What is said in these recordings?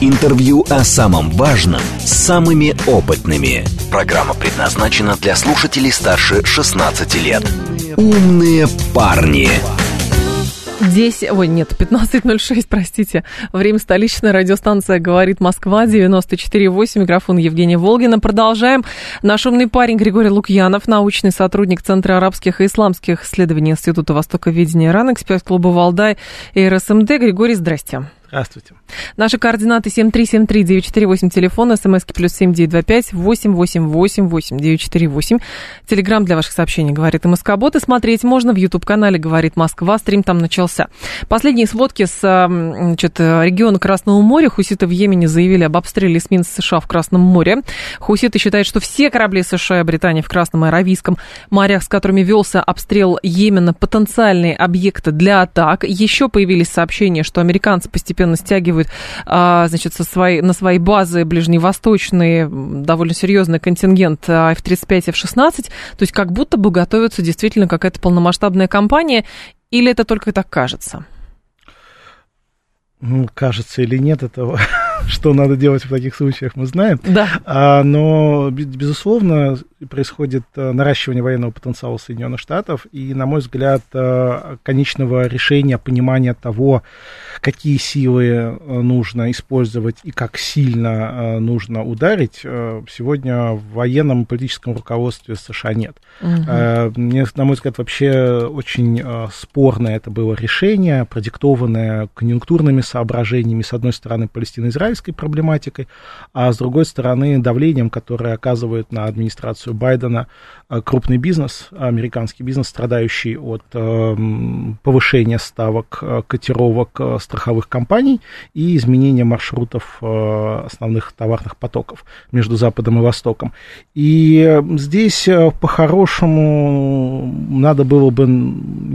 Интервью о самом важном с самыми опытными. Программа предназначена для слушателей старше 16 лет. Умные парни. 10, ой, нет, 15.06, простите. Время столичная радиостанция «Говорит Москва», 94.8, микрофон Евгения Волгина. Продолжаем. Наш умный парень Григорий Лукьянов, научный сотрудник Центра арабских и исламских исследований Института Востоковедения РАН, эксперт клуба «Валдай» и РСМД. Григорий, здрасте. Здравствуйте. Наши координаты 7373948, телефон, смски плюс 7925 888 948. Телеграмм для ваших сообщений «Говорит МСК-бот». И смотреть можно в YouTube-канале «Говорит Москва». Стрим там начался. Последние сводки с значит, региона Красного моря. Хуситы в Йемене заявили об обстреле эсминца США в Красном море. Хуситы считают, что все корабли США и Британии в Красном и Аравийском морях, с которыми велся обстрел Йемена, потенциальные объекты для атак. Еще появились сообщения, что американцы постепенно постепенно стягивают а, значит, со своей, на свои базы ближневосточные довольно серьезный контингент F-35 и F-16. То есть как будто бы готовится действительно какая-то полномасштабная кампания, или это только так кажется? Ну, кажется или нет, этого что надо делать в таких случаях, мы знаем. Да. А, но, безусловно, происходит э, наращивание военного потенциала Соединенных Штатов, и, на мой взгляд, э, конечного решения, понимания того, какие силы э, нужно использовать и как сильно нужно ударить, сегодня в военном и политическом руководстве США нет. Угу. Мне, на мой взгляд, вообще очень спорное это было решение, продиктованное конъюнктурными соображениями, с одной стороны, палестино-израильской проблематикой, а с другой стороны, давлением, которое оказывает на администрацию администрацию Байдена э, крупный бизнес, американский бизнес, страдающий от э, повышения ставок э, котировок страховых компаний и изменения маршрутов основных товарных потоков между Западом и Востоком. И здесь по-хорошему надо было бы,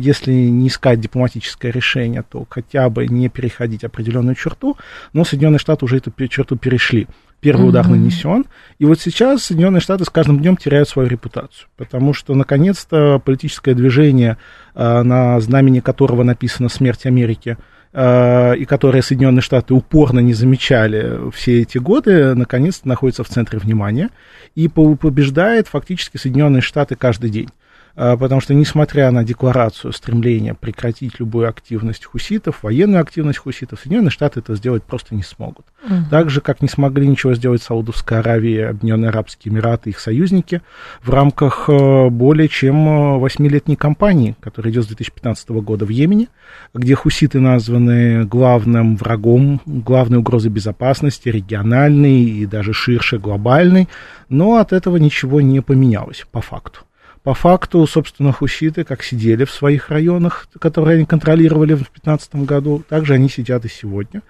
если не искать дипломатическое решение, то хотя бы не переходить определенную черту, но Соединенные Штаты уже эту черту перешли. Первый удар нанесен. И вот сейчас Соединенные Штаты с каждым днем теряют свою репутацию, потому что, наконец-то, политическое движение, а, на знамени которого написано «Смерть Америки», а, и которое Соединенные Штаты упорно не замечали все эти годы, наконец-то находится в центре внимания и побеждает фактически Соединенные Штаты каждый день. А, потому что, несмотря на декларацию стремления прекратить любую активность хуситов, военную активность хуситов, Соединенные Штаты это сделать просто не смогут. Угу. Так же, как не смогли ничего сделать Саудовская Аравия, Объединенные Арабские Эмираты, их союзники, в рамках э, более чем э, восьмилетней кампании, которая идет с 2015 года в Йемене, где хуситы названы главным врагом, главной угрозой безопасности, региональной и даже ширше глобальной, но от этого ничего не поменялось по факту. По факту, собственно, хуситы как сидели в своих районах, которые они контролировали в 2015 году, также они сидят и сегодня.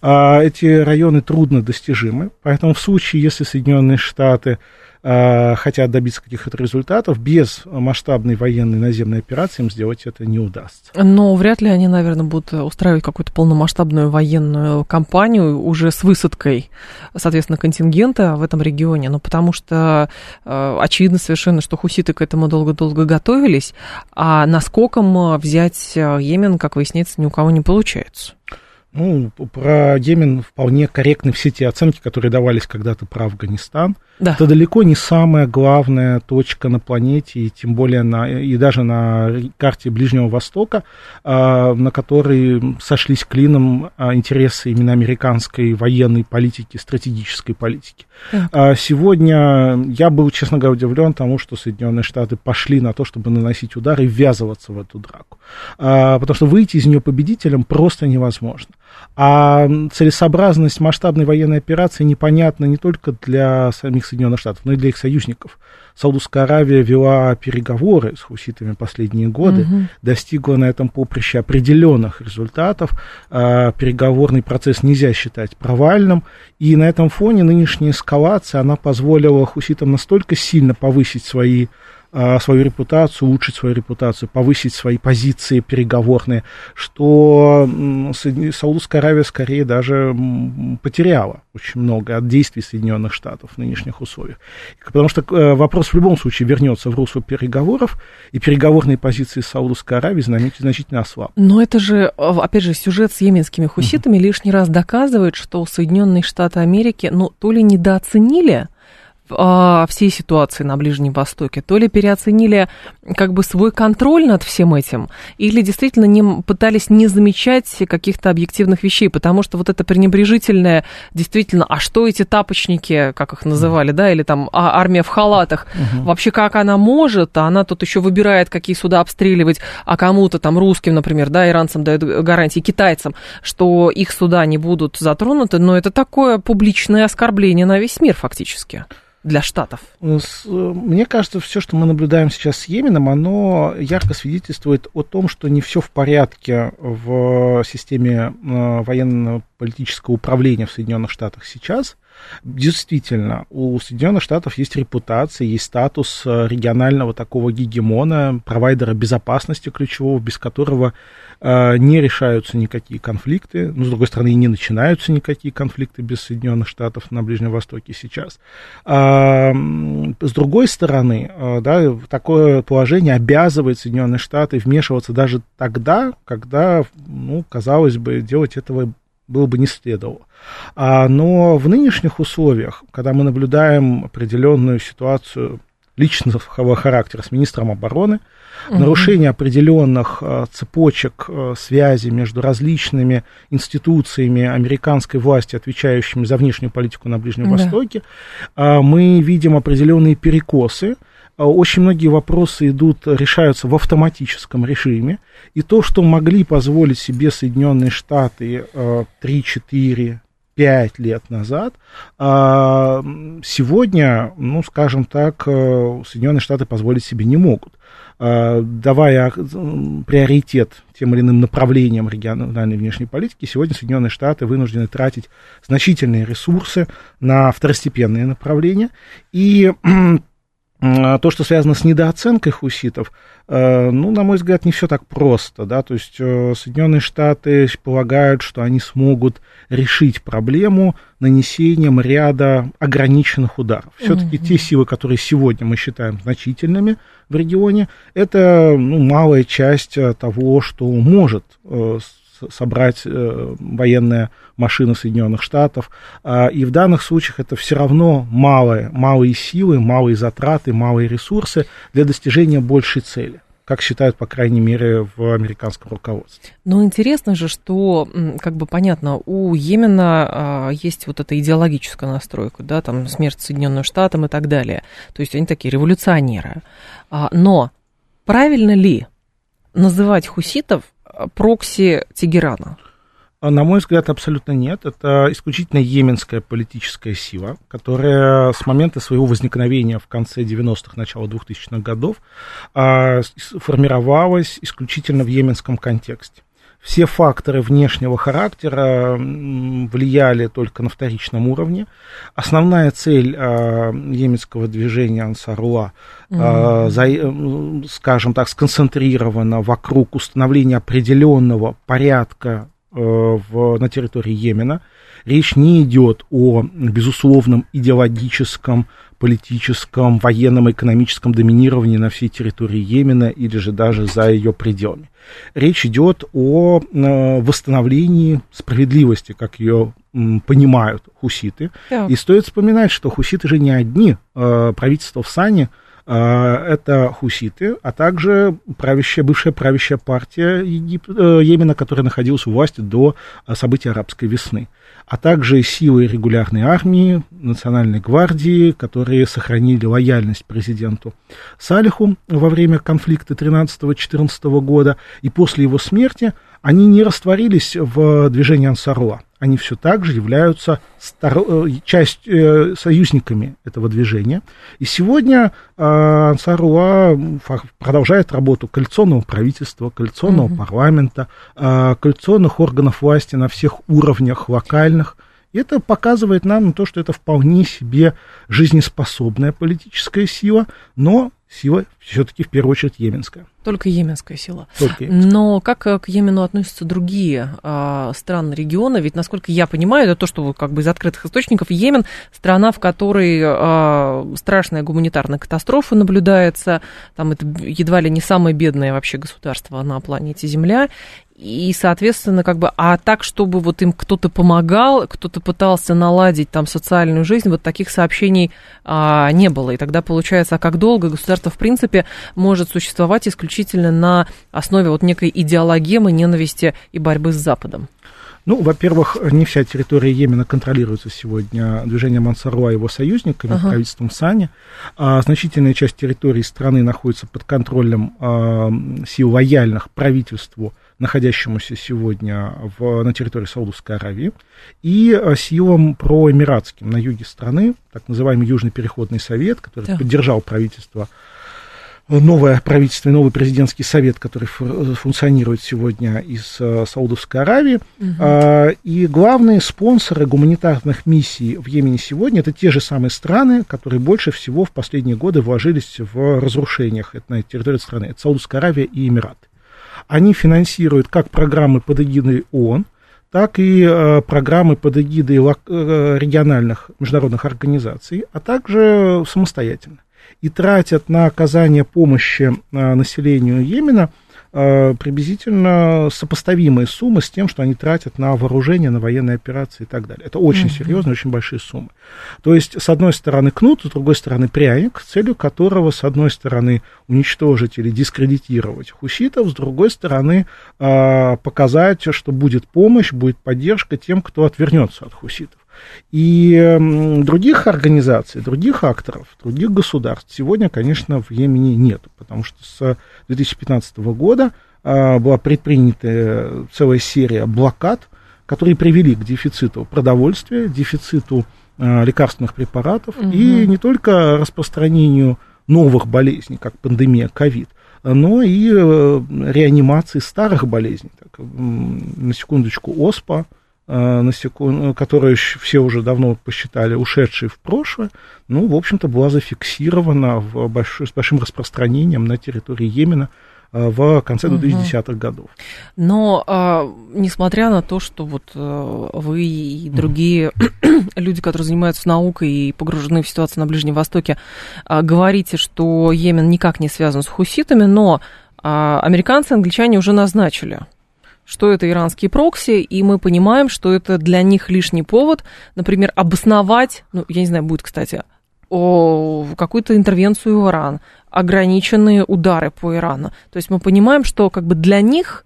А эти районы трудно достижимы, поэтому в случае, если Соединенные Штаты Э, хотят добиться каких-то результатов, без масштабной военной наземной операции им сделать это не удастся. Но вряд ли они, наверное, будут устраивать какую-то полномасштабную военную кампанию уже с высадкой, соответственно, контингента в этом регионе, ну, потому что э, очевидно совершенно, что хуситы к этому долго-долго готовились, а наскоком взять э, Йемен, как выясняется, ни у кого не получается. Ну, про Йемен вполне корректны все те оценки, которые давались когда-то про Афганистан. Да. Это далеко не самая главная точка на планете, и тем более на, и даже на карте Ближнего Востока, а, на которой сошлись клином а, интересы именно американской военной политики, стратегической политики. Да. Сегодня я был, честно говоря, удивлен тому, что Соединенные Штаты пошли на то, чтобы наносить удары и ввязываться в эту драку. Потому что выйти из нее победителем просто невозможно. А целесообразность масштабной военной операции непонятна не только для самих Соединенных Штатов, но и для их союзников. Саудовская Аравия вела переговоры с хуситами последние годы, угу. достигла на этом поприще определенных результатов. А, переговорный процесс нельзя считать провальным, и на этом фоне нынешняя эскалация, она позволила хуситам настолько сильно повысить свои свою репутацию, улучшить свою репутацию, повысить свои позиции переговорные, что Саудовская Аравия скорее даже потеряла очень много от действий Соединенных Штатов в нынешних условиях. Потому что э, вопрос в любом случае вернется в русло переговоров, и переговорные позиции Саудовской Аравии значительно ослаб. Но это же, опять же, сюжет с йеменскими хуситами uh-huh. лишний раз доказывает, что Соединенные Штаты Америки, ну, то ли недооценили, а, всей ситуации на Ближнем Востоке, то ли переоценили как бы свой контроль над всем этим, или действительно не, пытались не замечать каких-то объективных вещей, потому что вот это пренебрежительное, действительно, а что эти тапочники, как их называли, да, или там а, армия в халатах, угу. вообще как она может, а она тут еще выбирает, какие суда обстреливать, а кому-то там русским, например, да, иранцам дают гарантии, китайцам, что их суда не будут затронуты, но это такое публичное оскорбление на весь мир фактически для Штатов? Э, мне кажется, все, что мы наблюдаем сейчас с Йеменом, оно ярко свидетельствует о том, что не все в порядке в системе э, военно-политического управления в Соединенных Штатах сейчас. Действительно, у Соединенных Штатов есть репутация, есть статус э, регионального такого гегемона, провайдера безопасности ключевого, без которого не решаются никакие конфликты, но, с другой стороны, и не начинаются никакие конфликты без Соединенных Штатов на Ближнем Востоке сейчас. А, с другой стороны, э, да, такое положение обязывает Соединенные Штаты вмешиваться даже тогда, когда, ну, казалось бы, делать этого было бы не следовало. А, но в нынешних условиях, когда мы наблюдаем определенную ситуацию личного характера с министром обороны, угу. нарушение определенных а, цепочек а, связи между различными институциями американской власти, отвечающими за внешнюю политику на Ближнем да. Востоке, а, мы видим определенные перекосы, а, очень многие вопросы идут, решаются в автоматическом режиме, и то, что могли позволить себе Соединенные Штаты 3, 4, 5 лет назад, а, сегодня, ну, скажем так, э, Соединенные Штаты позволить себе не могут а, давая приоритет тем или иным направлениям региональной внешней политики, сегодня Соединенные Штаты вынуждены тратить значительные ресурсы на второстепенные направления. И то, что связано с недооценкой хуситов, э, ну, на мой взгляд, не все так просто, да, то есть э, Соединенные Штаты полагают, что они смогут решить проблему нанесением ряда ограниченных ударов. Все-таки mm-hmm. те силы, которые сегодня мы считаем значительными в регионе, это ну, малая часть э, того, что может собрать э, военная машина Соединенных Штатов. А, и в данных случаях это все равно малые, малые силы, малые затраты, малые ресурсы для достижения большей цели как считают, по крайней мере, в американском руководстве. Но интересно же, что, как бы понятно, у Йемена а, есть вот эта идеологическая настройка, да, там смерть Соединенным Штатам и так далее. То есть они такие революционеры. А, но правильно ли называть хуситов прокси Тегерана? А, на мой взгляд, абсолютно нет. Это исключительно йеменская политическая сила, которая с момента своего возникновения в конце 90-х, начало 2000-х годов а, формировалась исключительно в йеменском контексте. Все факторы внешнего характера влияли только на вторичном уровне. Основная цель э, движения Ансарула, э, за, э, скажем так, сконцентрирована вокруг установления определенного порядка э, в, на территории Йемена. Речь не идет о безусловном идеологическом политическом, военном, экономическом доминировании на всей территории Йемена или же даже за ее пределами. Речь идет о э, восстановлении справедливости, как ее понимают хуситы. Так. И стоит вспоминать, что хуситы же не одни. Э, правительство в Сане это хуситы, а также правящая, бывшая правящая партия Егип... Йемена, которая находилась у власти до событий арабской весны а также силы регулярной армии, национальной гвардии, которые сохранили лояльность президенту Салиху во время конфликта 13-14 года, и после его смерти они не растворились в движении Ансаруа. Они все так же являются стар... Э, часть, э, союзниками этого движения. И сегодня э, Ансаруа продолжает работу коалиционного правительства, коалиционного угу. парламента, э, коалиционных органов власти на всех уровнях локальных. И это показывает нам то, что это вполне себе жизнеспособная политическая сила, но сила все-таки в первую очередь йеменская. Только йеменская сила. Только йеменская. Но как к Йемену относятся другие а, страны региона? Ведь, насколько я понимаю, это то, что как бы из открытых источников, Йемен страна, в которой а, страшная гуманитарная катастрофа наблюдается. Там это едва ли не самое бедное вообще государство на планете Земля. И, соответственно, как бы, а так, чтобы вот им кто-то помогал, кто-то пытался наладить там социальную жизнь, вот таких сообщений а, не было. И тогда получается, а как долго государство, в принципе, может существовать исключительно на основе вот некой идеологемы, ненависти и борьбы с Западом? Ну, во-первых, не вся территория Йемена контролируется сегодня движением Ансаруа и его союзниками, ага. правительством Сани. А значительная часть территории страны находится под контролем а, сил лояльных правительству находящемуся сегодня в, на территории Саудовской Аравии, и э, силам проэмиратским на юге страны, так называемый Южный переходный совет, который да. поддержал правительство э, новое правительство и новый президентский совет, который э, функционирует сегодня из Саудовской Аравии. Угу. И главные спонсоры гуманитарных миссий в Йемене сегодня это те же самые страны, которые больше всего в последние годы вложились в разрушениях на территории страны. Это Саудовская Аравия и Эмираты. Они финансируют как программы под эгидой ООН, так и э, программы под эгидой э, региональных международных организаций, а также самостоятельно. И тратят на оказание помощи э, населению Йемена – приблизительно сопоставимые суммы с тем, что они тратят на вооружение, на военные операции и так далее. Это очень mm-hmm. серьезные, очень большие суммы. То есть, с одной стороны, кнут, с другой стороны, пряник, целью которого, с одной стороны, уничтожить или дискредитировать хуситов, с другой стороны, э, показать, что будет помощь, будет поддержка тем, кто отвернется от хуситов. И других организаций, других акторов, других государств сегодня, конечно, в Йемене нет, потому что с 2015 года а, была предпринята целая серия блокад, которые привели к дефициту продовольствия, дефициту а, лекарственных препаратов угу. и не только распространению новых болезней, как пандемия ковид, но и э, реанимации старых болезней. Так, на секундочку, ОСПА, Э, на секунду, которая все уже давно посчитали ушедшей в прошлое, ну, в общем-то, была зафиксирована в большой, с большим распространением на территории Йемена э, в конце 2010-х годов. Но, а, несмотря на то, что вот э, вы и другие люди, которые занимаются наукой и погружены в ситуацию на Ближнем Востоке, а, говорите, что Йемен никак не связан с хуситами, но а, американцы и англичане уже назначили что это иранские прокси, и мы понимаем, что это для них лишний повод, например, обосновать, ну, я не знаю, будет, кстати, какую-то интервенцию в Иран, ограниченные удары по Ирану. То есть мы понимаем, что как бы для них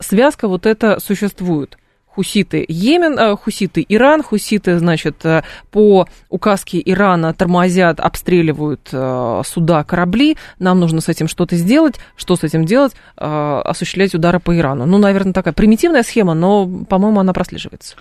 связка вот эта существует хуситы Йемен, э, хуситы Иран, хуситы, значит, э, по указке Ирана тормозят, обстреливают э, суда, корабли, нам нужно с этим что-то сделать, что с этим делать, осуществлять удары по Ирану. Ну, наверное, такая примитивная схема, но, по-моему, она прослеживается.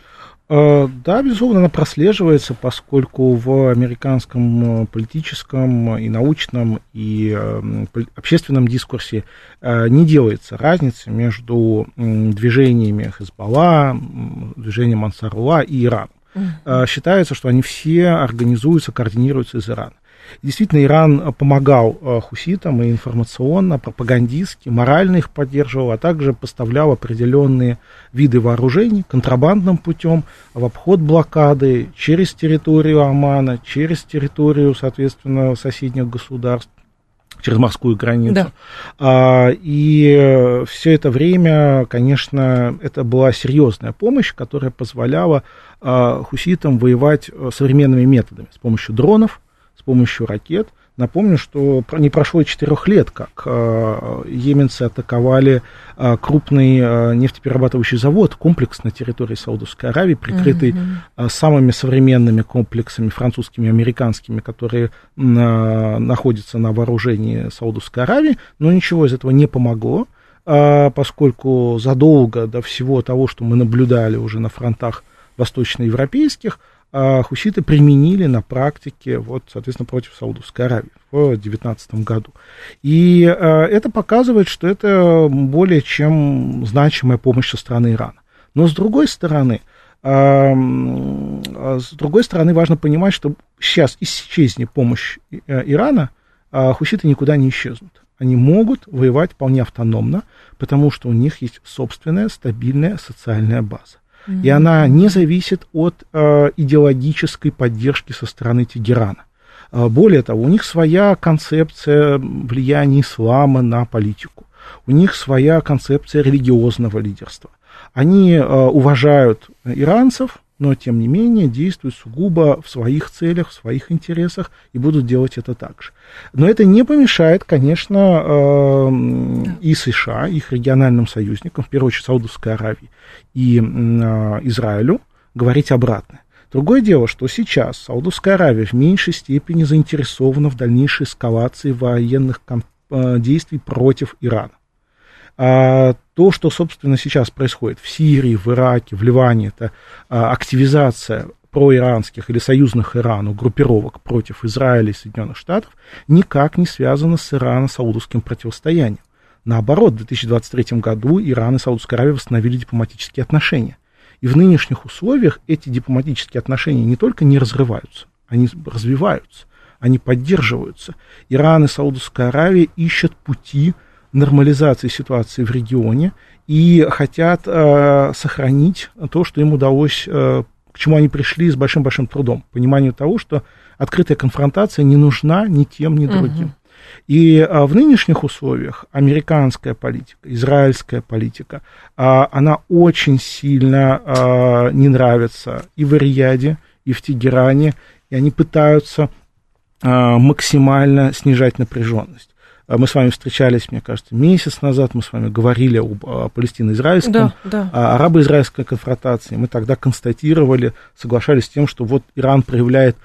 Э, да, безусловно, она прослеживается, поскольку в американском э, политическом и научном и э, общественном дискурсе не делается разницы между движениями Хезбалла, движением Ансарула и Ираном. Mm-hmm. Считается, что они все организуются, координируются из Ирана. Действительно, Иран помогал э, хуситам и информационно, пропагандистски, морально их поддерживал, а также поставлял определенные виды вооружений контрабандным путем в обход блокады через территорию Омана, через территорию, соответственно, соседних государств через морскую границу. Да. А, и все это время, конечно, это была серьезная помощь, которая позволяла а, хуситам воевать э, современными методами с помощью дронов, с помощью ракет. Напомню, что не прошло и четырех лет, как э, йеменцы атаковали э, крупный э, нефтеперерабатывающий завод, комплекс на территории Саудовской Аравии, прикрытый mm-hmm. самыми современными комплексами французскими и американскими, которые находятся на вооружении Саудовской Аравии, но ничего из этого не помогло. поскольку задолго до всего того, что мы наблюдали уже на фронтах восточноевропейских, хуситы применили на практике, вот, соответственно, против Саудовской Аравии в 2019 году. И а, это показывает, что это более чем значимая помощь со стороны Ирана. Но с другой стороны, а, с другой стороны, важно понимать, что сейчас исчезнет помощь э, Ирана, хуситы никуда не исчезнут. Они могут воевать вполне автономно, потому что у них есть собственная стабильная социальная база. Mm-hmm. И она не зависит от э, идеологической поддержки со стороны Тегерана. Э, более того, у них своя концепция влияния ислама на политику. У них своя концепция религиозного лидерства. Они э, уважают иранцев, но тем не менее действуют сугубо в своих целях, в своих интересах и будут делать это так же. Но это не помешает, конечно, э, и США, их региональным союзникам, в первую очередь Саудовской Аравии и э, Израилю, говорить обратное. Другое дело, что сейчас Саудовская Аравия в меньшей степени заинтересована в дальнейшей эскалации военных э, действий против Ирана. А то, что, собственно, сейчас происходит в Сирии, в Ираке, в Ливане, это а, активизация проиранских или союзных Ирану группировок против Израиля и Соединенных Штатов, никак не связано с Ирано-саудовским противостоянием. Наоборот, в 2023 году Иран и Саудовская Аравия восстановили дипломатические отношения. И в нынешних условиях эти дипломатические отношения не только не разрываются, они развиваются, они поддерживаются. Иран и Саудовская Аравия ищут пути нормализации ситуации в регионе и хотят э, сохранить то, что им удалось, э, к чему они пришли с большим-большим трудом. Пониманию того, что открытая конфронтация не нужна ни тем, ни другим. Угу. И а, в нынешних условиях американская политика, израильская политика, а, она очень сильно а, не нравится и в Рияде, и в Тегеране, и они пытаются максимально снижать напряженность. А мы с вами встречались, мне кажется, месяц назад, мы с вами говорили об, палестино-израильском, да, да. арабо-израильской конфронтации. Мы тогда констатировали, соглашались с тем, что вот Иран проявляет,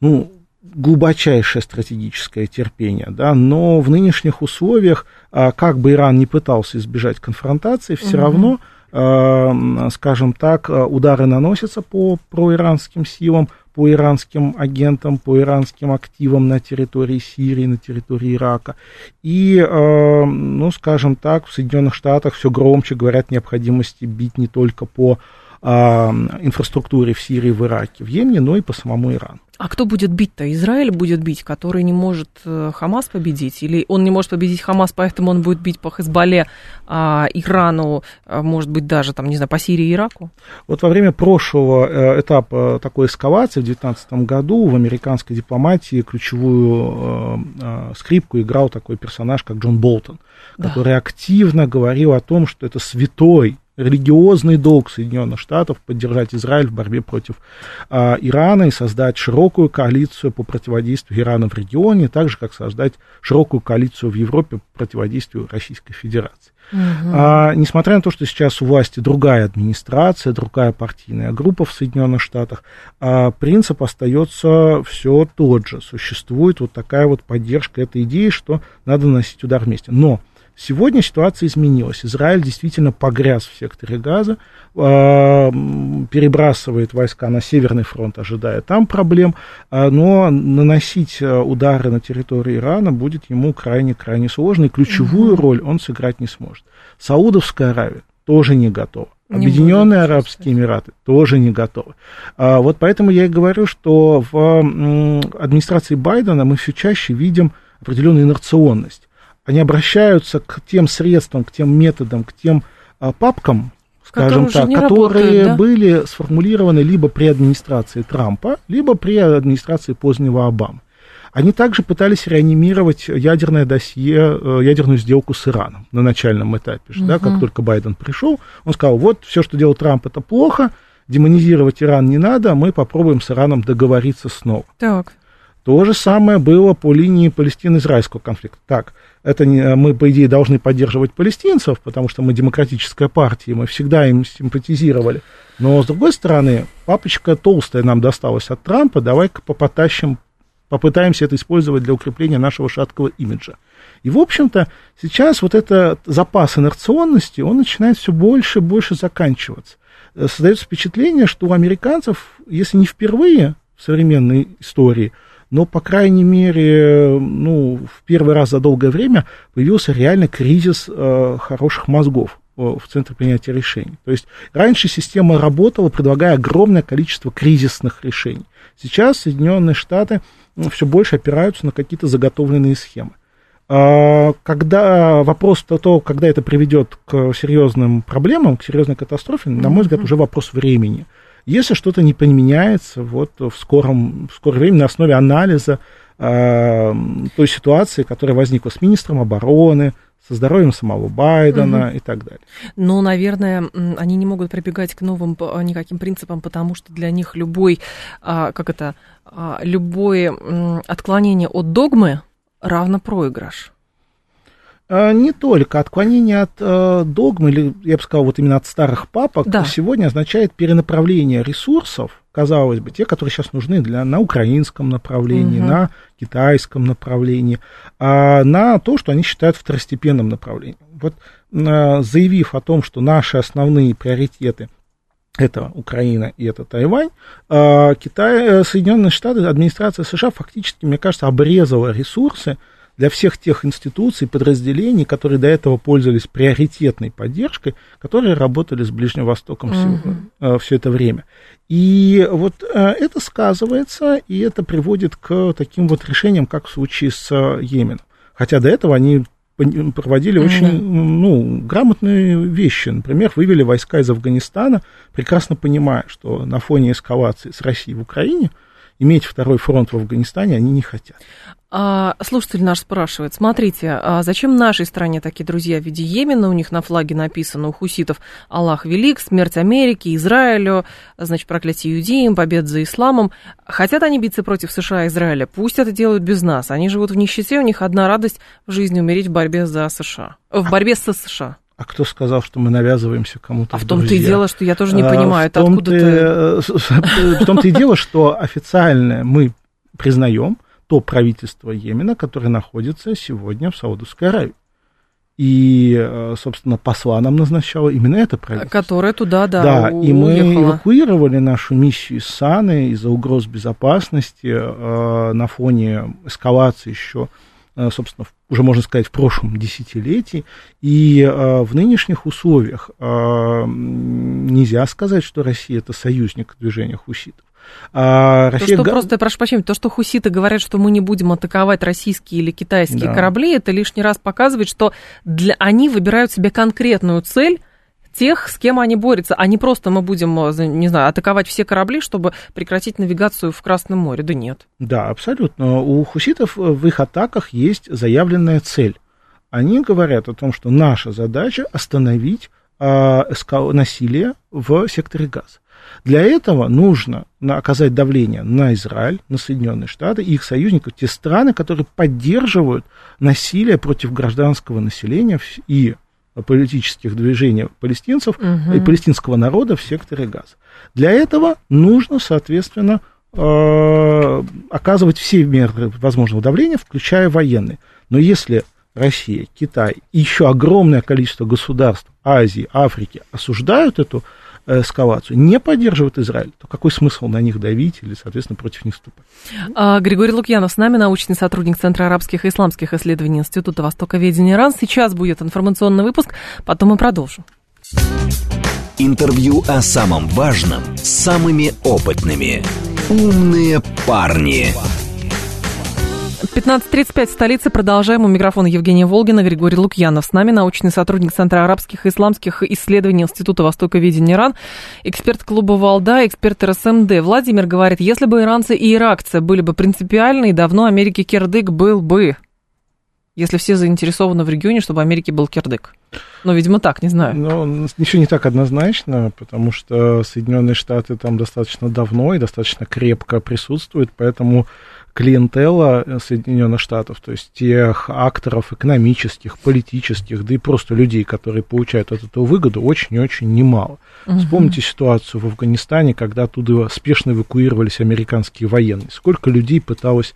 ну, глубочайшее стратегическое терпение, да, но в нынешних условиях, а, как бы Иран не пытался избежать конфронтации, все угу. равно, а, скажем так, удары наносятся по проиранским силам, по иранским агентам, по иранским активам на территории Сирии, на территории Ирака. И, э, ну, скажем так, в Соединенных Штатах все громче говорят необходимости бить не только по э, инфраструктуре в Сирии, в Ираке, в Йемене, но и по самому Ирану. А кто будет бить-то? Израиль будет бить, который не может э, Хамас победить? Или он не может победить Хамас, поэтому он будет бить по Хезболле, а Ирану, а, может быть, даже, там, не знаю, по Сирии и Ираку? Вот во время прошлого э, этапа такой эскалации в 2019 году в американской дипломатии ключевую э, скрипку играл такой персонаж, как Джон Болтон, да. который активно говорил о том, что это святой религиозный долг Соединенных Штатов поддержать Израиль в борьбе против а, Ирана и создать широкую коалицию по противодействию Ирану в регионе, так же, как создать широкую коалицию в Европе по противодействию Российской Федерации. Угу. А, несмотря на то, что сейчас у власти другая администрация, другая партийная группа в Соединенных Штатах, а, принцип остается все тот же. Существует вот такая вот поддержка этой идеи, что надо наносить удар вместе. Но Сегодня ситуация изменилась. Израиль действительно погряз в секторе Газа, а, перебрасывает войска на Северный фронт, ожидая там проблем, а, но наносить а, удары на территории Ирана будет ему крайне-крайне сложно, и ключевую роль он сыграть не сможет. Саудовская Аравия тоже не готова. Объединенные Арабские Эмираты тоже не готовы. А, вот поэтому я и говорю, что в администрации Байдена мы все чаще видим определенную инерционность они обращаются к тем средствам, к тем методам, к тем а, папкам, скажем так, которые работают, да? были сформулированы либо при администрации Трампа, либо при администрации позднего Обамы. Они также пытались реанимировать ядерное досье, э, ядерную сделку с Ираном на начальном этапе. Угу. Да, как только Байден пришел, он сказал, вот все, что делал Трамп, это плохо, демонизировать Иран не надо, мы попробуем с Ираном договориться снова. Так. То же самое было по линии Палестино-израильского конфликта. Так, это не, мы, по идее, должны поддерживать палестинцев, потому что мы демократическая партия, мы всегда им симпатизировали. Но, с другой стороны, папочка толстая нам досталась от Трампа, давай-ка попотащим попытаемся это использовать для укрепления нашего шаткого имиджа. И, в общем-то, сейчас вот этот запас инерционности, он начинает все больше и больше заканчиваться. Э, создается впечатление, что у американцев, если не впервые в современной истории, но, по крайней мере, ну, в первый раз за долгое время появился реально кризис э, хороших мозгов э, в центре принятия решений. То есть раньше система работала, предлагая огромное количество кризисных решений. Сейчас Соединенные Штаты ну, все больше опираются на какие-то заготовленные схемы. А, когда вопрос то, то, когда это приведет к серьезным проблемам, к серьезной катастрофе, на мой взгляд, уже вопрос времени. Если что-то не поменяется вот в скором, в скором времени на основе анализа э, той ситуации, которая возникла с министром обороны, со здоровьем самого Байдена угу. и так далее. Но, наверное, они не могут прибегать к новым никаким принципам, потому что для них любой, а, как это, а, любое отклонение от догмы равно проигрыш. А, не только. Отклонение от э, догмы, или я бы сказал, вот именно от старых папок, да. сегодня означает перенаправление ресурсов, казалось бы, те, которые сейчас нужны для, на украинском направлении, угу. на китайском направлении, а на то, что они считают второстепенным направлением. Вот э, заявив о том, что наши основные приоритеты это Украина и это Тайвань, э, Китай, э, Соединенные Штаты, администрация США фактически, мне кажется, обрезала ресурсы, для всех тех институций, подразделений, которые до этого пользовались приоритетной поддержкой, которые работали с Ближним Востоком uh-huh. все, все это время. И вот э, это сказывается, и это приводит к таким вот решениям, как в случае с э, Йеменом. Хотя до этого они проводили mm-hmm. очень ну, грамотные вещи. Например, вывели войска из Афганистана, прекрасно понимая, что на фоне эскалации с Россией в Украине иметь второй фронт в Афганистане они не хотят. А, слушатель наш спрашивает, смотрите, а зачем нашей стране такие друзья в виде Йемена? У них на флаге написано у хуситов «Аллах велик», «Смерть Америки», «Израилю», значит, «Проклятие иудеям», «Побед за исламом». Хотят они биться против США и Израиля? Пусть это делают без нас. Они живут в нищете, у них одна радость в жизни умереть в борьбе за США. В борьбе со США. А кто сказал, что мы навязываемся кому-то? А в том-то и дело, что я тоже не а, понимаю, это откуда ты... Э, в том-то и дело, что официально мы признаем, то правительство Йемена, которое находится сегодня в Саудовской Аравии. И, э, собственно, посла нам назначало именно это правительство. Которое туда, да, Да, и мы эвакуировали нашу миссию из Саны из-за угроз безопасности э, на фоне эскалации еще, собственно, уже можно сказать, в прошлом десятилетии. И э, в нынешних условиях э, нельзя сказать, что Россия это союзник движения хуситов. А, Россия... То, что просто, я прошу прощения, то, что хуситы говорят, что мы не будем атаковать российские или китайские да. корабли, это лишний раз показывает, что для... они выбирают себе конкретную цель, тех, с кем они борются, а не просто мы будем, э, не знаю, атаковать все корабли, чтобы прекратить навигацию в Красном море. Да нет. Да, абсолютно. У хуситов в их атаках есть заявленная цель. Они говорят о том, что наша задача остановить э, насилие в секторе газа. Для этого нужно оказать давление на Израиль, на Соединенные Штаты и их союзников, те страны, которые поддерживают насилие против гражданского населения и политических движений палестинцев угу. и палестинского народа в секторе Газа. Для этого нужно, соответственно, э, оказывать все меры возможного давления, включая военные. Но если Россия, Китай и еще огромное количество государств Азии, Африки осуждают эту эскалацию, не поддерживают Израиль, то какой смысл на них давить или, соответственно, против них вступать? А, Григорий Лукьянов с нами, научный сотрудник Центра арабских и исламских исследований Института Востоковедения РАН. Сейчас будет информационный выпуск, потом мы продолжим. Интервью о самом важном с самыми опытными. Умные парни. 15.35 в столице. Продолжаем. У микрофона Евгения Волгина, Григорий Лукьянов. С нами научный сотрудник Центра арабских и исламских исследований Института Востоковедения Иран, эксперт клуба «Валда», эксперт РСМД. Владимир говорит, если бы иранцы и иракцы были бы принципиальны, давно Америке кирдык был бы. Если все заинтересованы в регионе, чтобы Америке был кирдык. Ну, видимо, так, не знаю. Ну, еще не так однозначно, потому что Соединенные Штаты там достаточно давно и достаточно крепко присутствуют, поэтому клиентела Соединенных Штатов, то есть тех акторов экономических, политических, да и просто людей, которые получают от этого выгоду, очень и очень немало. Угу. Вспомните ситуацию в Афганистане, когда оттуда спешно эвакуировались американские военные. Сколько людей пыталось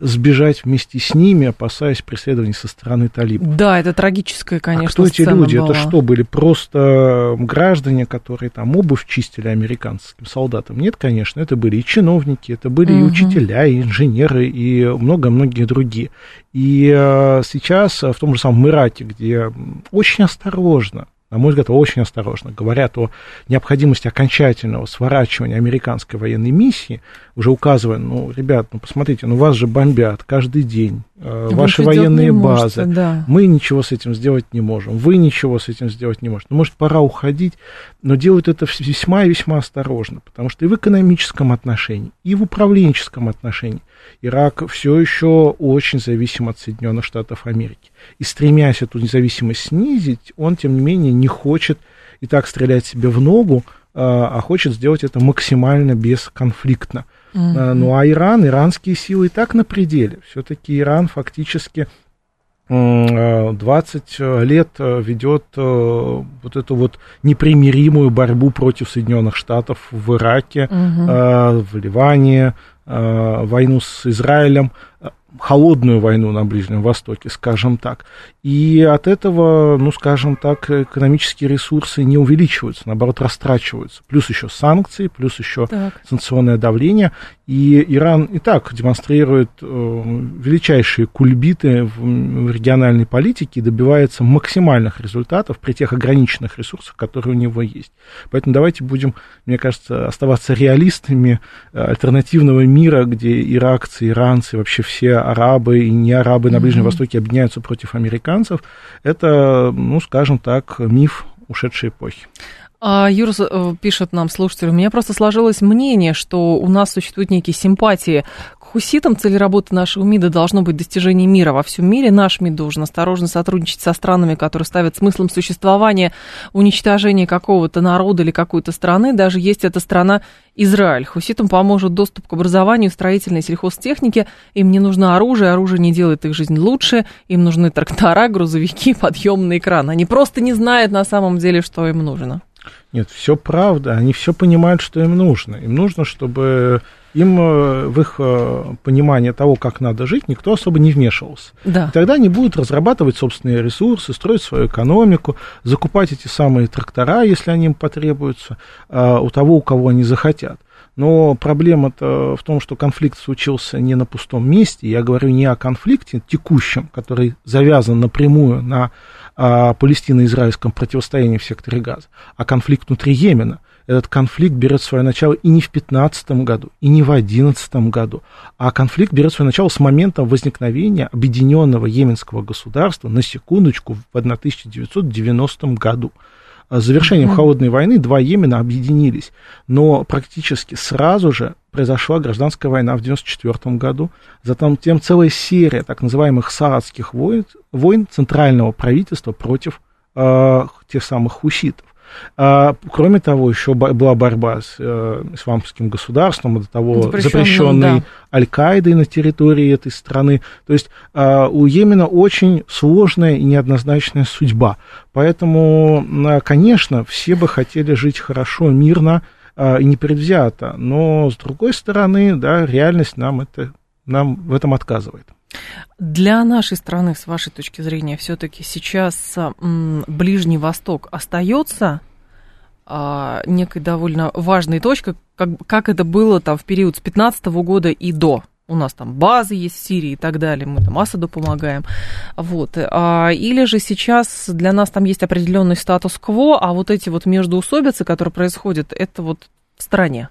сбежать вместе с ними, опасаясь преследований со стороны талибов. Да, это трагическая, конечно, а кто эти люди? Была. Это что, были просто граждане, которые там обувь чистили американским солдатам? Нет, конечно, это были и чиновники, это были угу. и учителя, и инженеры, и много-многие другие. И э, сейчас в том же самом Ираке, где очень осторожно на мой взгляд, очень осторожно говорят о необходимости окончательного сворачивания американской военной миссии, уже указывая, ну, ребят, ну, посмотрите, ну, вас же бомбят каждый день, э, ваши военные базы, да. мы ничего с этим сделать не можем, вы ничего с этим сделать не можете. Ну, может, пора уходить, но делают это весьма и весьма осторожно, потому что и в экономическом отношении, и в управленческом отношении Ирак все еще очень зависим от Соединенных Штатов Америки. И стремясь эту независимость снизить, он, тем не менее, не хочет и так стрелять себе в ногу, а, а хочет сделать это максимально бесконфликтно. Mm-hmm. Ну а Иран, иранские силы и так на пределе. Все-таки Иран фактически 20 лет ведет вот эту вот непримиримую борьбу против Соединенных Штатов в Ираке, угу. в Ливане, войну с Израилем холодную войну на Ближнем Востоке, скажем так. И от этого, ну, скажем так, экономические ресурсы не увеличиваются, наоборот, растрачиваются. Плюс еще санкции, плюс еще так. санкционное давление. И Иран и так демонстрирует э, величайшие кульбиты в, региональной политике и добивается максимальных результатов при тех ограниченных ресурсах, которые у него есть. Поэтому давайте будем, мне кажется, оставаться реалистами э, альтернативного мира, где иракцы, иранцы, вообще все арабы и не арабы на Ближнем mm-hmm. Востоке объединяются против американцев. Это, ну, скажем так, миф ушедшей эпохи. А, Юра э, пишет нам, слушатель, у меня просто сложилось мнение, что у нас существуют некие симпатии к хуситам. Цель работы нашего МИДа должно быть достижение мира во всем мире. Наш МИД должен осторожно сотрудничать со странами, которые ставят смыслом существования уничтожение какого-то народа или какой-то страны, даже есть эта страна Израиль. Хуситам поможет доступ к образованию, строительной сельхозтехнике. Им не нужно оружие, оружие не делает их жизнь лучше. Им нужны трактора, грузовики, подъемные краны. Они просто не знают на самом деле, что им нужно. Нет, все правда, они все понимают, что им нужно. Им нужно, чтобы им э, в их э, понимание того, как надо жить, никто особо не вмешивался. Да. И тогда они будут разрабатывать собственные ресурсы, строить свою экономику, закупать эти самые трактора, если они им потребуются, э, у того, у кого они захотят. Но проблема-то в том, что конфликт случился не на пустом месте. Я говорю не о конфликте текущем, который завязан напрямую на а, палестино-израильском противостоянии в секторе Газа, а конфликт внутри Йемена. Этот конфликт берет свое начало и не в 15 году, и не в 11 году, а конфликт берет свое начало с момента возникновения объединенного йеменского государства, на секундочку, в 1990 году. С завершением холодной войны два Йемена объединились, но практически сразу же произошла гражданская война в 1994 году, затем тем целая серия так называемых саадских войн, войн центрального правительства против э, тех самых хуситов. А, кроме того, еще была борьба с э, исламским государством, до того запрещенной да. Аль-Каидой на территории этой страны. То есть э, у Йемена очень сложная и неоднозначная судьба. Поэтому, э, конечно, все бы хотели жить хорошо, мирно, и непредвзято. Но, с другой стороны, да, реальность нам, это, нам в этом отказывает. Для нашей страны, с вашей точки зрения, все-таки сейчас Ближний Восток остается а, некой довольно важной точкой, как, как это было там в период с 15 года и до у нас там базы есть в Сирии и так далее, мы там Асаду помогаем. Вот. А, или же сейчас для нас там есть определенный статус-кво, а вот эти вот междуусобицы, которые происходят, это вот в стране.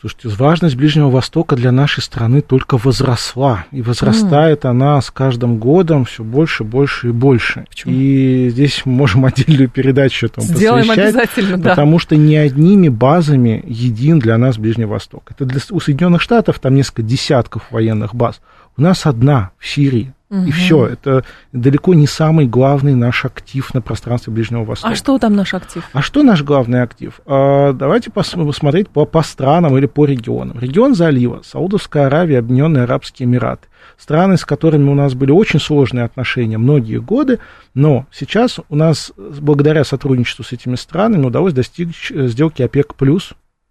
Слушайте, важность Ближнего Востока для нашей страны только возросла. И возрастает mm. она с каждым годом все больше, больше и больше. Почему? И здесь мы можем отдельную передачу этому Сделаем посвящать. обязательно, да. Потому что не одними базами един для нас Ближний Восток. Это для, у Соединенных Штатов там несколько десятков военных баз. У нас одна в Сирии. Угу. И все. Это далеко не самый главный наш актив на пространстве Ближнего Востока. А что там наш актив? А что наш главный актив? А, давайте посмотреть по, по странам или по регионам. Регион залива, Саудовская Аравия, Объединенные Арабские Эмираты. Страны, с которыми у нас были очень сложные отношения многие годы, но сейчас у нас, благодаря сотрудничеству с этими странами, удалось достичь э, сделки ОПЕК+,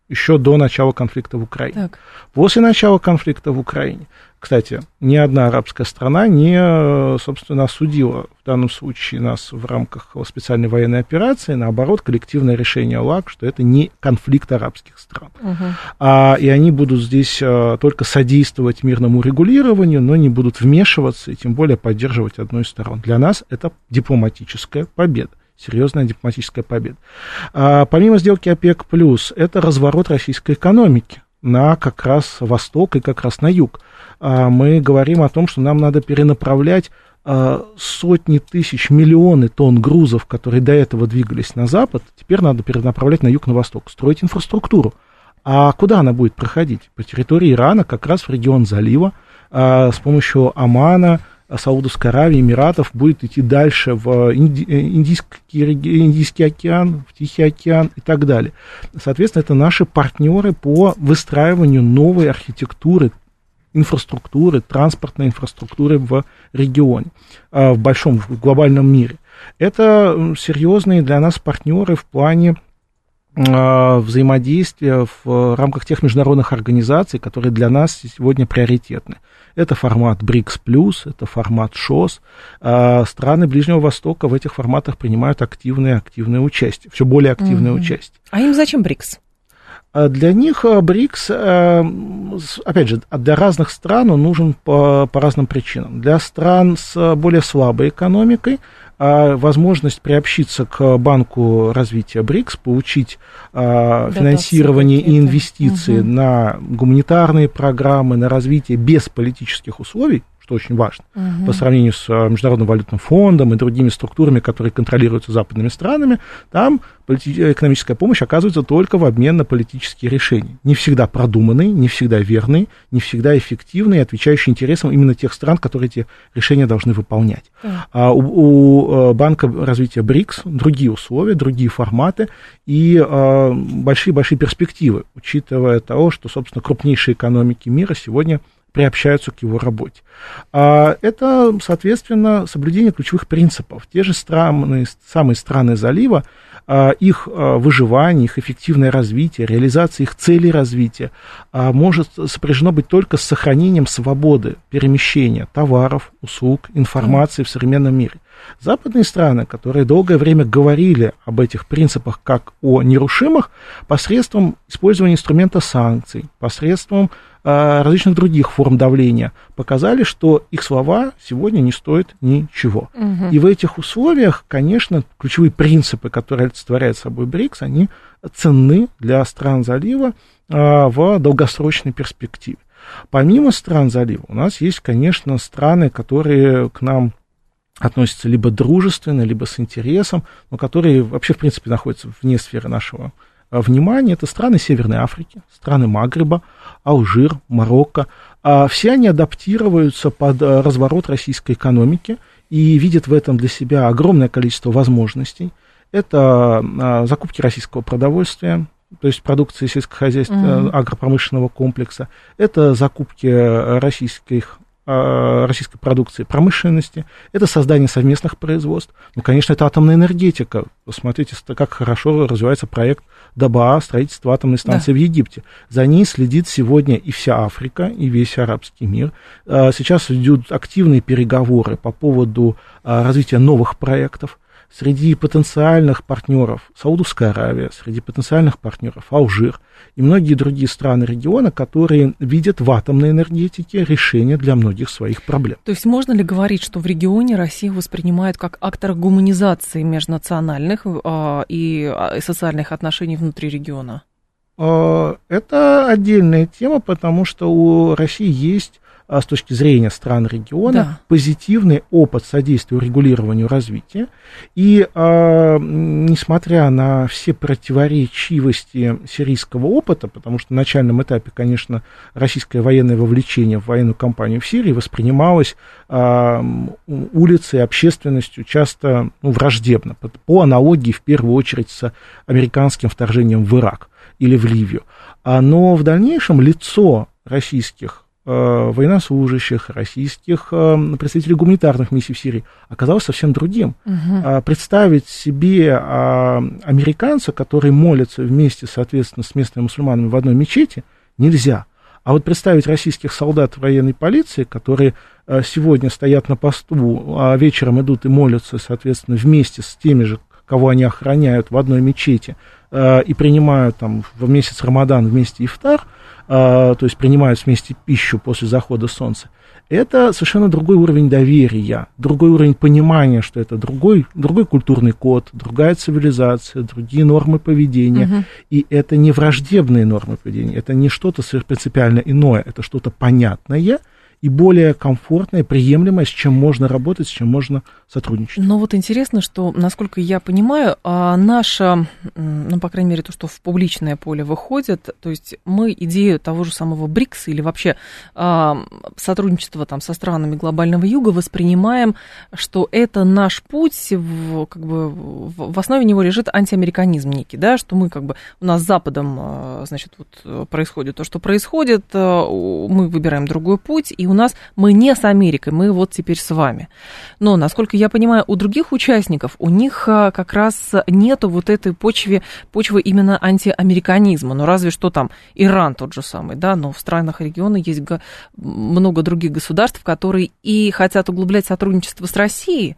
еще до начала конфликта в Украине. Так. После начала конфликта в Украине, кстати, ни одна арабская страна не, собственно, осудила в данном случае нас в рамках специальной военной операции, наоборот, коллективное решение ЛАК, что это не конфликт арабских стран. Угу. А, и они будут здесь а, только содействовать мирному регулированию, но не будут вмешиваться и тем более поддерживать одну из сторон. Для нас это дипломатическая победа серьезная дипломатическая победа. А, помимо сделки ОПЕК+, это разворот российской экономики на как раз восток и как раз на юг. А, мы говорим о том, что нам надо перенаправлять а, сотни тысяч, миллионы тонн грузов, которые до этого двигались на запад, теперь надо перенаправлять на юг, на восток, строить инфраструктуру. А куда она будет проходить? По территории Ирана, как раз в регион залива, а, с помощью Омана, Саудовской Аравии, Эмиратов будет идти дальше в Инди, Индийский, Индийский океан, в Тихий океан и так далее. Соответственно, это наши партнеры по выстраиванию новой архитектуры, инфраструктуры, транспортной инфраструктуры в регионе, а, в большом, в глобальном мире. Это серьезные для нас партнеры в плане взаимодействия в рамках тех международных организаций, которые для нас сегодня приоритетны. Это формат БРИКС+, это формат ШОС. А страны Ближнего Востока в этих форматах принимают активное, активное участие, все более активное угу. участие. А им зачем БРИКС? А для них а, БРИКС, опять же, для разных стран он нужен по, по разным причинам. Для стран с более слабой экономикой возможность приобщиться к банку развития БРИКС, получить а, финансирование и инвестиции угу. на гуманитарные программы, на развитие без политических условий, что очень важно, угу. по сравнению с а, Международным валютным фондом и другими структурами, которые контролируются западными странами, там экономическая помощь оказывается только в обмен на политические решения. Не всегда продуманные, не всегда верные, не всегда эффективные, отвечающие интересам именно тех стран, которые эти решения должны выполнять. Да. А у, у Банка развития БРИКС другие условия, другие форматы и большие-большие а, перспективы, учитывая того, что, собственно, крупнейшие экономики мира сегодня приобщаются к его работе. А это, соответственно, соблюдение ключевых принципов. Те же страны, самые страны залива, а, их а, выживание, их эффективное развитие, реализация их целей развития может сопряжено быть только с сохранением свободы перемещения товаров, услуг, информации в современном мире. Западные страны, которые долгое время говорили об этих принципах как о нерушимых, посредством использования инструмента санкций, посредством различных других форм давления, показали, что их слова сегодня не стоят ничего. Угу. И в этих условиях, конечно, ключевые принципы, которые олицетворяет собой БРИКС, они ценны для стран залива э, в долгосрочной перспективе. Помимо стран залива, у нас есть, конечно, страны, которые к нам относятся либо дружественно, либо с интересом, но которые вообще, в принципе, находятся вне сферы нашего а, внимания. Это страны Северной Африки, страны Магриба, Алжир, Марокко. А все они адаптируются под а, разворот российской экономики и видят в этом для себя огромное количество возможностей. Это закупки российского продовольствия, то есть продукции сельскохозяйственного, mm-hmm. агропромышленного комплекса. Это закупки российских российской продукции промышленности, это создание совместных производств. Ну, конечно, это атомная энергетика. Посмотрите, как хорошо развивается проект ДАБА, строительство атомной станции да. в Египте. За ней следит сегодня и вся Африка, и весь арабский мир. А, сейчас идут активные переговоры по поводу а, развития новых проектов среди потенциальных партнеров Саудовская Аравия, среди потенциальных партнеров Алжир и многие другие страны региона, которые видят в атомной энергетике решение для многих своих проблем. То есть можно ли говорить, что в регионе Россию воспринимают как актор гуманизации межнациональных э, и социальных отношений внутри региона? э, это отдельная тема, потому что у России есть а, с точки зрения стран региона Да. позитивный опыт содействия регулированию развития. И э, несмотря на все противоречивости сирийского опыта, потому что на начальном этапе, конечно, российское военное вовлечение в военную кампанию в Сирии воспринималось э, улицей, общественностью часто ну, враждебно, по, по аналогии в первую очередь с американским вторжением в Ирак или в Ливию. А, но в дальнейшем лицо российских военнослужащих, российских э, представителей гуманитарных миссий в Сирии оказалось совсем другим. А, Представить себе а, американца, который молится вместе, соответственно, с местными мусульманами в одной мечети, нельзя. А вот представить российских солдат военной полиции, которые э, сегодня стоят на посту, а вечером идут и молятся, соответственно, вместе с теми же, кого они охраняют в одной мечети, э, и принимают там в месяц Рамадан вместе ифтар, э, то есть принимают вместе пищу после захода солнца, это совершенно другой уровень доверия, другой уровень понимания, что это другой, другой культурный код, другая цивилизация, другие нормы поведения. И это не враждебные нормы поведения, это не что-то принципиально иное, это что-то понятное и более комфортное, приемлемое, с чем можно работать, с чем можно сотрудничать. Но вот интересно, что, насколько я понимаю, а, наша, ну, по крайней мере, то, что в публичное поле выходит, то есть мы идею того же самого БРИКС или вообще а, сотрудничество там со странами глобального юга воспринимаем, что это наш путь, в, как бы в, основе него лежит антиамериканизм некий, да, что мы как бы, у нас с Западом, а, значит, вот происходит то, что происходит, у- мы выбираем другой путь, и у нас мы не с Америкой, мы вот теперь с вами. Но, насколько я понимаю, у других участников, у них а, как раз нету вот этой почвы, почвы именно антиамериканизма. Ну, разве что там Иран тот же самый, да, но в странах региона есть много других государств, которые и хотят углублять сотрудничество с Россией,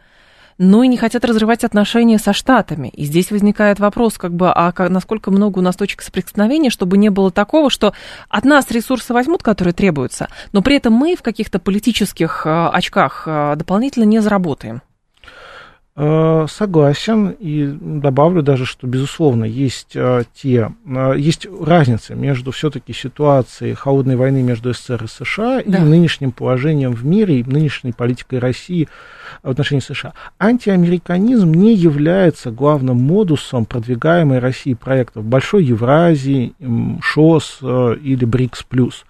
но и не хотят разрывать отношения со Штатами. И здесь возникает вопрос, как бы, а насколько много у нас точек соприкосновения, чтобы не было такого, что от нас ресурсы возьмут, которые требуются, но при этом мы в каких-то политических а, очках а, дополнительно не заработаем. Э, Согласен и добавлю даже, что безусловно есть э, те э, есть разница между все-таки ситуацией холодной войны между СССР и США Да. и нынешним положением в мире и нынешней политикой России в отношении США. Антиамериканизм не является главным модусом продвигаемой России проектов Большой Евразии, ШОС э, или БРИКС плюс.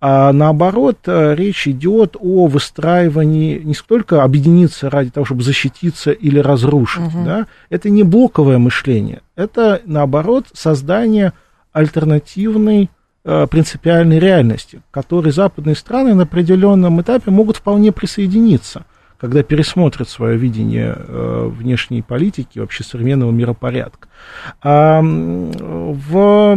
А наоборот, э, речь идет о выстраивании не столько объединиться ради того, чтобы защититься или разрушить. Да? Это не блоковое мышление, это наоборот создание альтернативной э, принципиальной реальности, к которой западные страны на определенном этапе могут вполне присоединиться, когда пересмотрят свое видение э, внешней политики, вообще современного миропорядка. А, в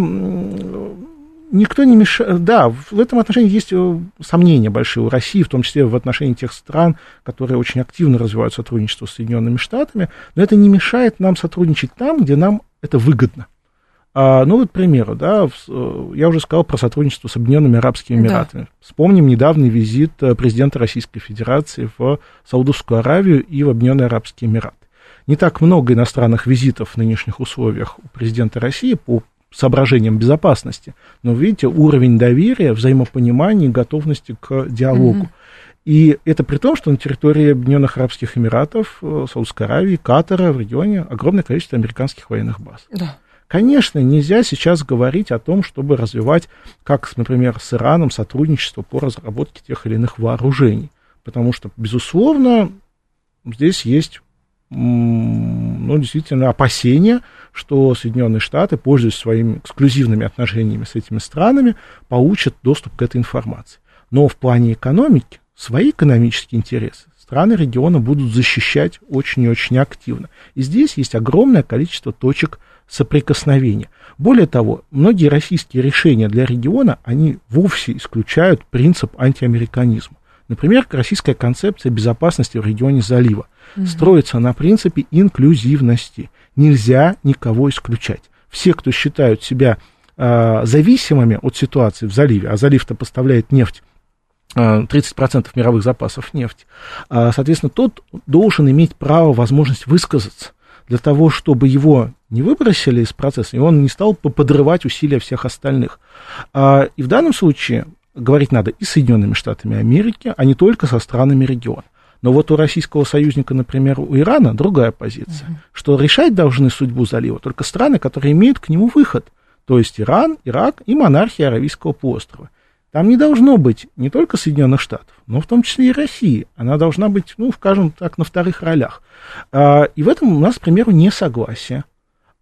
никто не мешает. Да, в этом отношении есть э, сомнения большие у России, в том числе в отношении тех стран, которые очень активно развивают сотрудничество с Соединенными Штатами, но это не мешает нам сотрудничать там, где нам это выгодно. А, ну, вот, к примеру, да, в- э, я уже сказал про сотрудничество с Объединенными Арабскими Да. Эмиратами. Вспомним недавний визит э, президента Российской Федерации в Саудовскую Аравию и в Объединенные Арабские Эмираты. Не так много иностранных визитов в нынешних условиях у президента России по соображениям безопасности, но, видите, уровень доверия, взаимопонимания и готовности к диалогу. И это при том, что на территории Объединенных Арабских Эмиратов, э, Саудовской Аравии, Катара в регионе огромное количество американских военных баз. Да. Конечно, нельзя сейчас говорить о том, чтобы развивать, как, например, с Ираном, сотрудничество по разработке тех или иных вооружений. Потому что, безусловно, здесь есть ну, действительно опасения, что Соединенные Штаты, пользуясь своими эксклюзивными отношениями с этими странами, получат доступ к этой информации. Но в плане экономики свои экономические интересы страны региона будут защищать очень и очень активно. И здесь есть огромное количество точек соприкосновения. Более того, многие российские решения для региона, они вовсе исключают принцип антиамериканизма. Например, российская концепция безопасности в регионе залива строится на принципе инклюзивности. Нельзя никого исключать. Все, кто считают себя э, зависимыми от ситуации в заливе, а залив-то поставляет нефть, 30% мировых запасов нефти, а, соответственно, тот должен иметь право, возможность высказаться. для того, чтобы его не выбросили из процесса, и он не стал подрывать усилия всех остальных. А, и в данном случае говорить надо и с Соединенными Штатами Америки, а не только со странами региона. Но вот у российского союзника, например, у Ирана другая позиция, uh-huh. что решать должны судьбу залива только страны, которые имеют к нему выход, то есть Иран, Ирак и монархия Аравийского полуострова. Там не должно быть не только Соединенных Штатов, но в том числе и России. Она должна быть, ну, скажем так, на вторых ролях. А, и в этом у нас, к примеру, несогласие.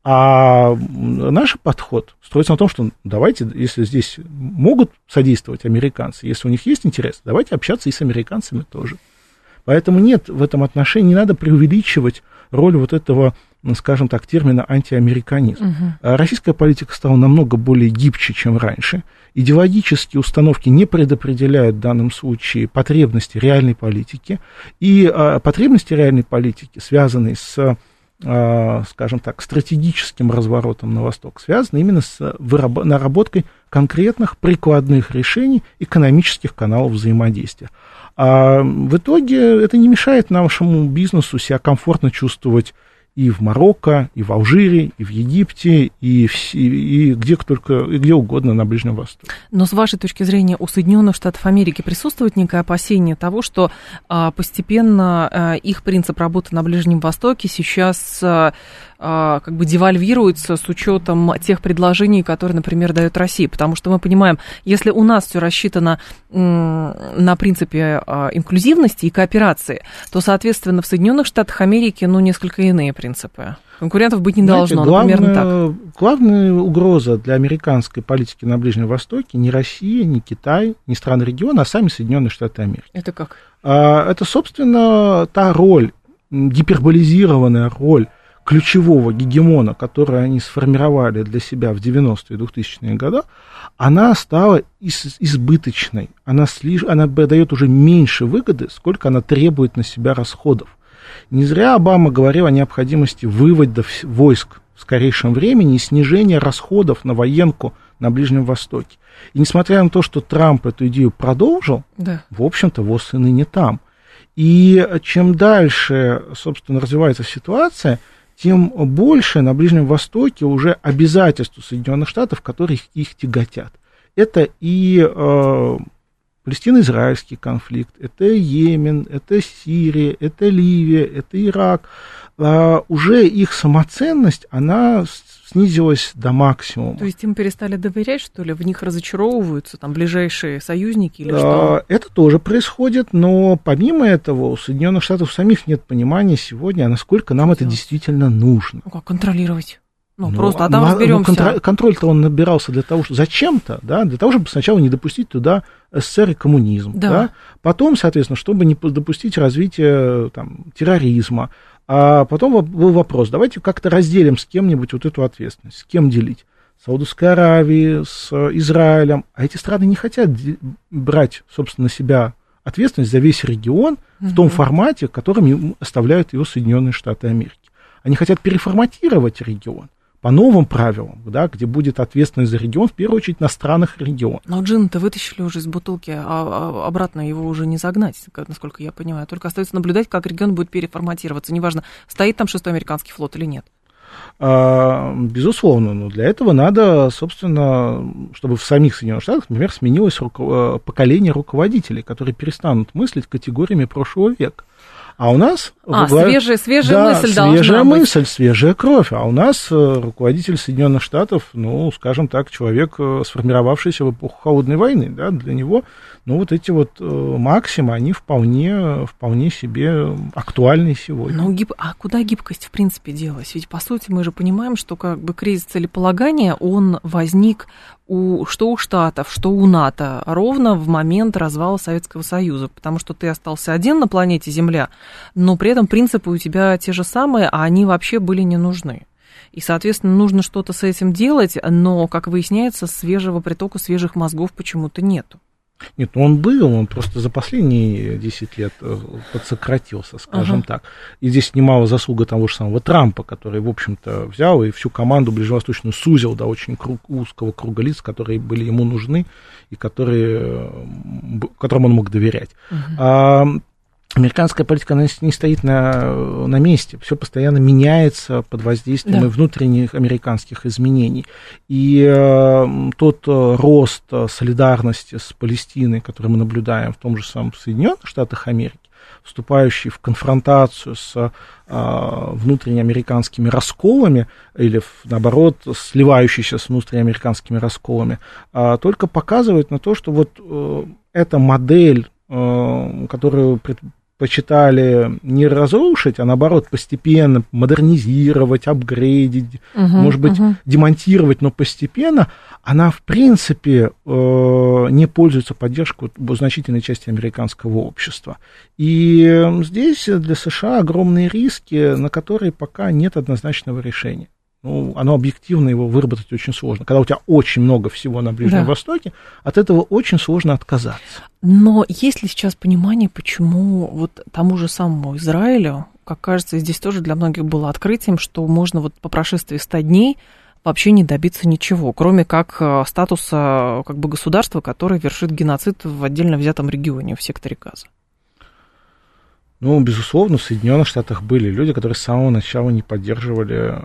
А наш подход строится на том, что давайте, если здесь могут содействовать американцы, если у них есть интерес, давайте общаться и с американцами тоже. Поэтому нет в этом отношении, не надо преувеличивать роль вот этого, скажем так, термина антиамериканизм. Угу. Российская политика стала намного более гибче, чем раньше. Идеологические установки не предопределяют в данном случае потребности реальной политики. И а, потребности реальной политики, связанные с а, скажем так, стратегическим разворотом на восток, связаны именно с наработкой конкретных прикладных решений экономических каналов взаимодействия. А в итоге это не мешает нашему бизнесу себя комфортно чувствовать и в Марокко, и в Алжире, и в Египте, и, в, и где только, и где угодно на Ближнем Востоке. Но с вашей точки зрения у Соединенных Штатов Америки присутствует некое опасение того, что а, постепенно а, их принцип работы на Ближнем Востоке сейчас а, а, как бы девальвируется с учетом тех предложений, которые, например, дает Россия. Потому что мы понимаем, если у нас все рассчитано на принципе а, инклюзивности и кооперации, то, соответственно, в Соединенных Штатах Америки, ну, несколько иные принципы. Конкурентов быть не Знаете, должно, главная, например, так. Главная угроза для американской политики на Ближнем Востоке не Россия, не Китай, не страны региона, а сами Соединенные Штаты Америки. Это как? А, это, собственно, та роль, гиперболизированная роль ключевого гегемона, который они сформировали для себя в 90-е и 2000-е годы, она стала из, избыточной. Она, слиж, она дает уже меньше выгоды, сколько она требует на себя расходов. Не зря Обама говорил о необходимости вывода войск в скорейшем времени и снижения расходов на военку на Ближнем Востоке. И несмотря на то, что Трамп эту идею продолжил, да. в общем-то, ВОЗ и ныне там. И чем дальше, собственно, развивается ситуация, тем больше на Ближнем Востоке уже обязательств Соединенных Штатов, которые их, их тяготят. Это и э, Палестино-израильский конфликт, это Йемен, это Сирия, это Ливия, это Ирак. Э, уже их самоценность, она снизилась до максимума. То есть им перестали доверять, что ли? В них разочаровываются там ближайшие союзники или что? Это тоже происходит, но помимо этого у Соединенных Штатов самих нет понимания сегодня, насколько нам это действительно нужно. Ну как контролировать? Ну, ну просто, а там ну, а, разберемся. Ну, контроль, контроль-то он набирался для того, что зачем-то, да, для того, чтобы сначала не допустить туда СССР и коммунизм, да. да, потом, соответственно, чтобы не допустить развития там, терроризма, а потом был вопрос, давайте как-то разделим с кем-нибудь вот эту ответственность, с кем делить. С Саудовской Аравией, с Израилем. А эти страны не хотят брать, собственно, на себя ответственность за весь регион угу. в том формате, которым оставляют его Соединенные Штаты Америки. Они хотят переформатировать регион по новым правилам, да, где будет ответственность за регион, в первую очередь на странах региона. Но джин-то вытащили уже из бутылки, а, а обратно его уже не загнать, насколько я понимаю. Только остается наблюдать, как регион будет переформатироваться. Неважно, стоит там шестой американский флот или нет. А, безусловно, но для этого надо, собственно, чтобы в самих Соединенных Штатах, например, сменилось руко- поколение руководителей, которые перестанут мыслить категориями прошлого века. А у нас... А, главе... свежая, свежая да, мысль свежая мысль, быть. свежая кровь. А у нас э, руководитель Соединенных Штатов, ну, скажем так, человек, э, сформировавшийся в эпоху Холодной войны, да, для него, ну, вот эти вот э, максимы, они вполне, вполне себе актуальны сегодня. Ну, гиб... а куда гибкость, в принципе, делась? Ведь, по сути, мы же понимаем, что как бы кризис целеполагания, он возник у, что у Штатов, что у НАТО, ровно в момент развала Советского Союза, потому что ты остался один на планете Земля, но при этом принципы у тебя те же самые, а они вообще были не нужны. И, соответственно, нужно что-то с этим делать, но, как выясняется, свежего притока, свежих мозгов почему-то нету. Нет, он был, он просто за последние 10 лет э, подсократился, скажем ага. так. И здесь немало заслуга того же самого Трампа, который, в общем-то, взял и всю команду ближневосточную сузил до очень круг, узкого круга лиц, которые были ему нужны и которые, которым он мог доверять. Ага. А, американская политика она не стоит на, на месте, все постоянно меняется под воздействием Да. и внутренних американских изменений. И э, тот э, рост э, солидарности с Палестиной, который мы наблюдаем в том же самом Соединенных Штатах Америки, вступающий в конфронтацию с э, внутреннеамериканскими расколами, или в- наоборот, сливающийся с внутриамериканскими расколами, а, только показывает на то, что вот э, эта модель, которую предпочитали не разрушить, а наоборот постепенно модернизировать, апгрейдить, Мгм, может быть, мгм. демонтировать, но постепенно, она в принципе э, не пользуется поддержкой у значительной части американского общества. И здесь для США огромные риски, на которые пока нет однозначного решения. Ну, оно объективно его выработать очень сложно. Когда у тебя очень много всего на Ближнем Да. Востоке, от этого очень сложно отказаться. Но есть ли сейчас понимание, почему вот тому же самому Израилю, как кажется, здесь тоже для многих было открытием, что можно вот по прошествии 100 дней вообще не добиться ничего, кроме как э, статуса как бы государства, которое вершит геноцид в отдельно взятом регионе в секторе Газа. Ну, безусловно, в Соединенных Штатах были люди, которые с самого начала не поддерживали э,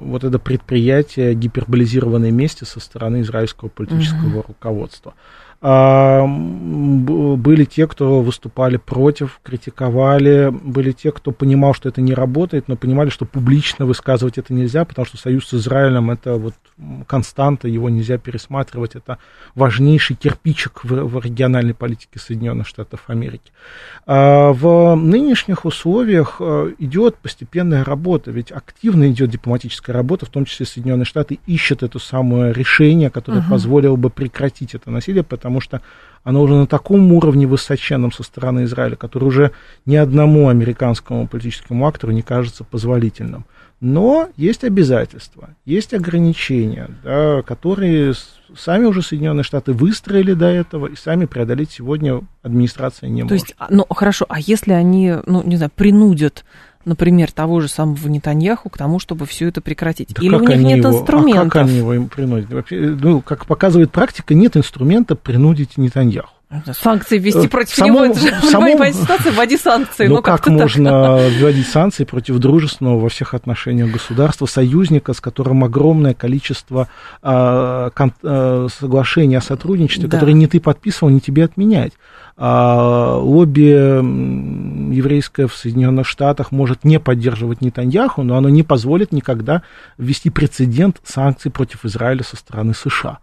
вот это предприятие гиперболизированной мести со стороны израильского политического руководства. А, были те, кто выступали против, критиковали, были те, кто понимал, что это не работает, но понимали, что публично высказывать это нельзя, потому что союз с Израилем это вот константа, его нельзя пересматривать, это важнейший кирпичик в, в региональной политике Соединенных Штатов Америки. А в нынешних условиях э, идет постепенная работа, ведь активно идет дипломатическая работа, в том числе Соединенные Штаты ищут это самое решение, которое Мгм. позволило бы прекратить это насилие, потому что оно уже на таком уровне высоченном со стороны Израиля, который уже ни одному американскому политическому актору не кажется позволительным. Но есть обязательства, есть ограничения, да, которые сами уже Соединенные Штаты выстроили до этого и сами преодолеть сегодня администрация не То может. есть, а, ну хорошо, а если они, ну не знаю, принудят, например, того же самого Нетаньяху к тому, чтобы все это прекратить? Да Или как у них нет его- инструментов? А как они его им принудят? Вообще, ну, как показывает практика, нет инструмента принудить Нетаньяху. Санкции ввести Э, против самом- него, это же самом- понимаете, ситуация, вводи санкции. Ну, ну, как так. можно вводить санкции против дружественного во всех отношениях государства, союзника, с которым огромное количество а, кон- а, соглашений о сотрудничестве, Да. которые не ты подписывал, не тебе отменять. А, лобби еврейское в Соединенных Штатах может не поддерживать Нетаньяху, но оно не позволит никогда ввести прецедент санкций против Израиля со стороны США.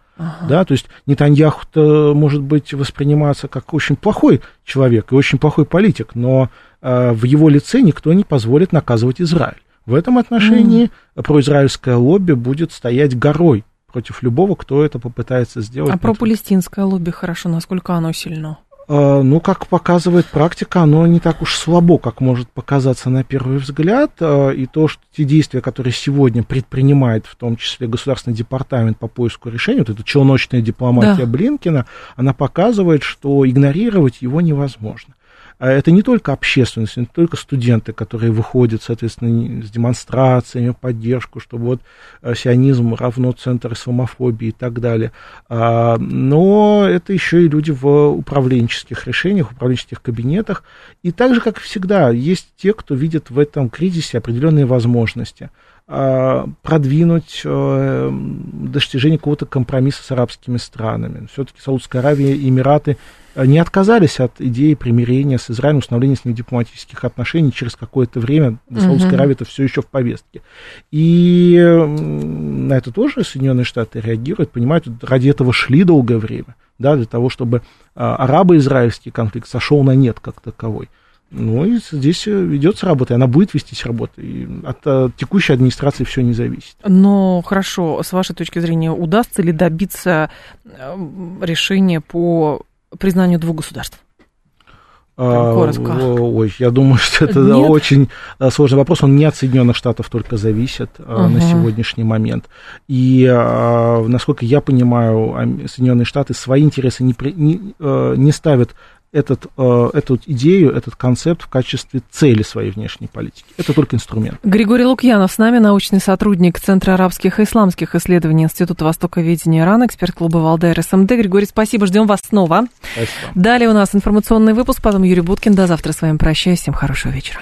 Да, то есть Нетаньяху-то может быть восприниматься как очень плохой человек и очень плохой политик, но э, в его лице никто не позволит наказывать Израиль. В этом отношении произраильское лобби будет стоять горой против любого, кто это попытается сделать. А про палестинское лобби хорошо, насколько оно сильно? Э, Ну, как показывает практика, оно не так уж слабо, как может показаться на первый взгляд. Э, И то, что те действия, которые сегодня предпринимает, в том числе Государственный департамент по поиску решений, вот эта челночная дипломатия Да. Блинкина, она показывает, что игнорировать его невозможно. А Это не только общественность, не только студенты, которые выходят, соответственно, с демонстрациями, поддержку, чтобы вот э, сионизм равно центр исламофобии и так далее. А, Но это еще и люди в управленческих решениях, управленческих кабинетах. И так же, как всегда, есть те, кто видит в этом кризисе определенные возможности продвинуть э, достижение какого-то компромисса с арабскими странами. Все-таки Саудовская Аравия и Эмираты э, не отказались от идеи примирения с Израилем, установления с ним дипломатических отношений через какое-то время. Для Саудовской Мгм. Аравии это все еще в повестке. И на это тоже Соединенные Штаты реагируют, понимают, ради этого шли долгое время, да, для того, чтобы арабо-израильский конфликт сошел на нет как таковой. Ну и здесь э, ведется работа, и она будет вестись работа. И от э, текущей администрации все не зависит. Но хорошо, с вашей точки зрения, удастся ли добиться э, решения по признанию двух государств? А, коротко. Ой, я думаю, что это Нет? очень сложный вопрос. Он не от Соединенных Штатов только зависит э, на сегодняшний момент. И, насколько я понимаю, Соединенные Штаты свои интересы не, не, не ставят этот, э, эту идею, этот концепт в качестве цели своей внешней политики. Это только инструмент. Григорий Лукьянов с нами, научный сотрудник Центра арабских и исламских исследований Института Востоковедения Ирана, эксперт клуба Валдайр СМД. Григорий, спасибо, ждем вас снова. Спасибо. Далее у нас информационный выпуск, потом Юрий Буткин. До завтра с вами прощаюсь. Всем хорошего вечера.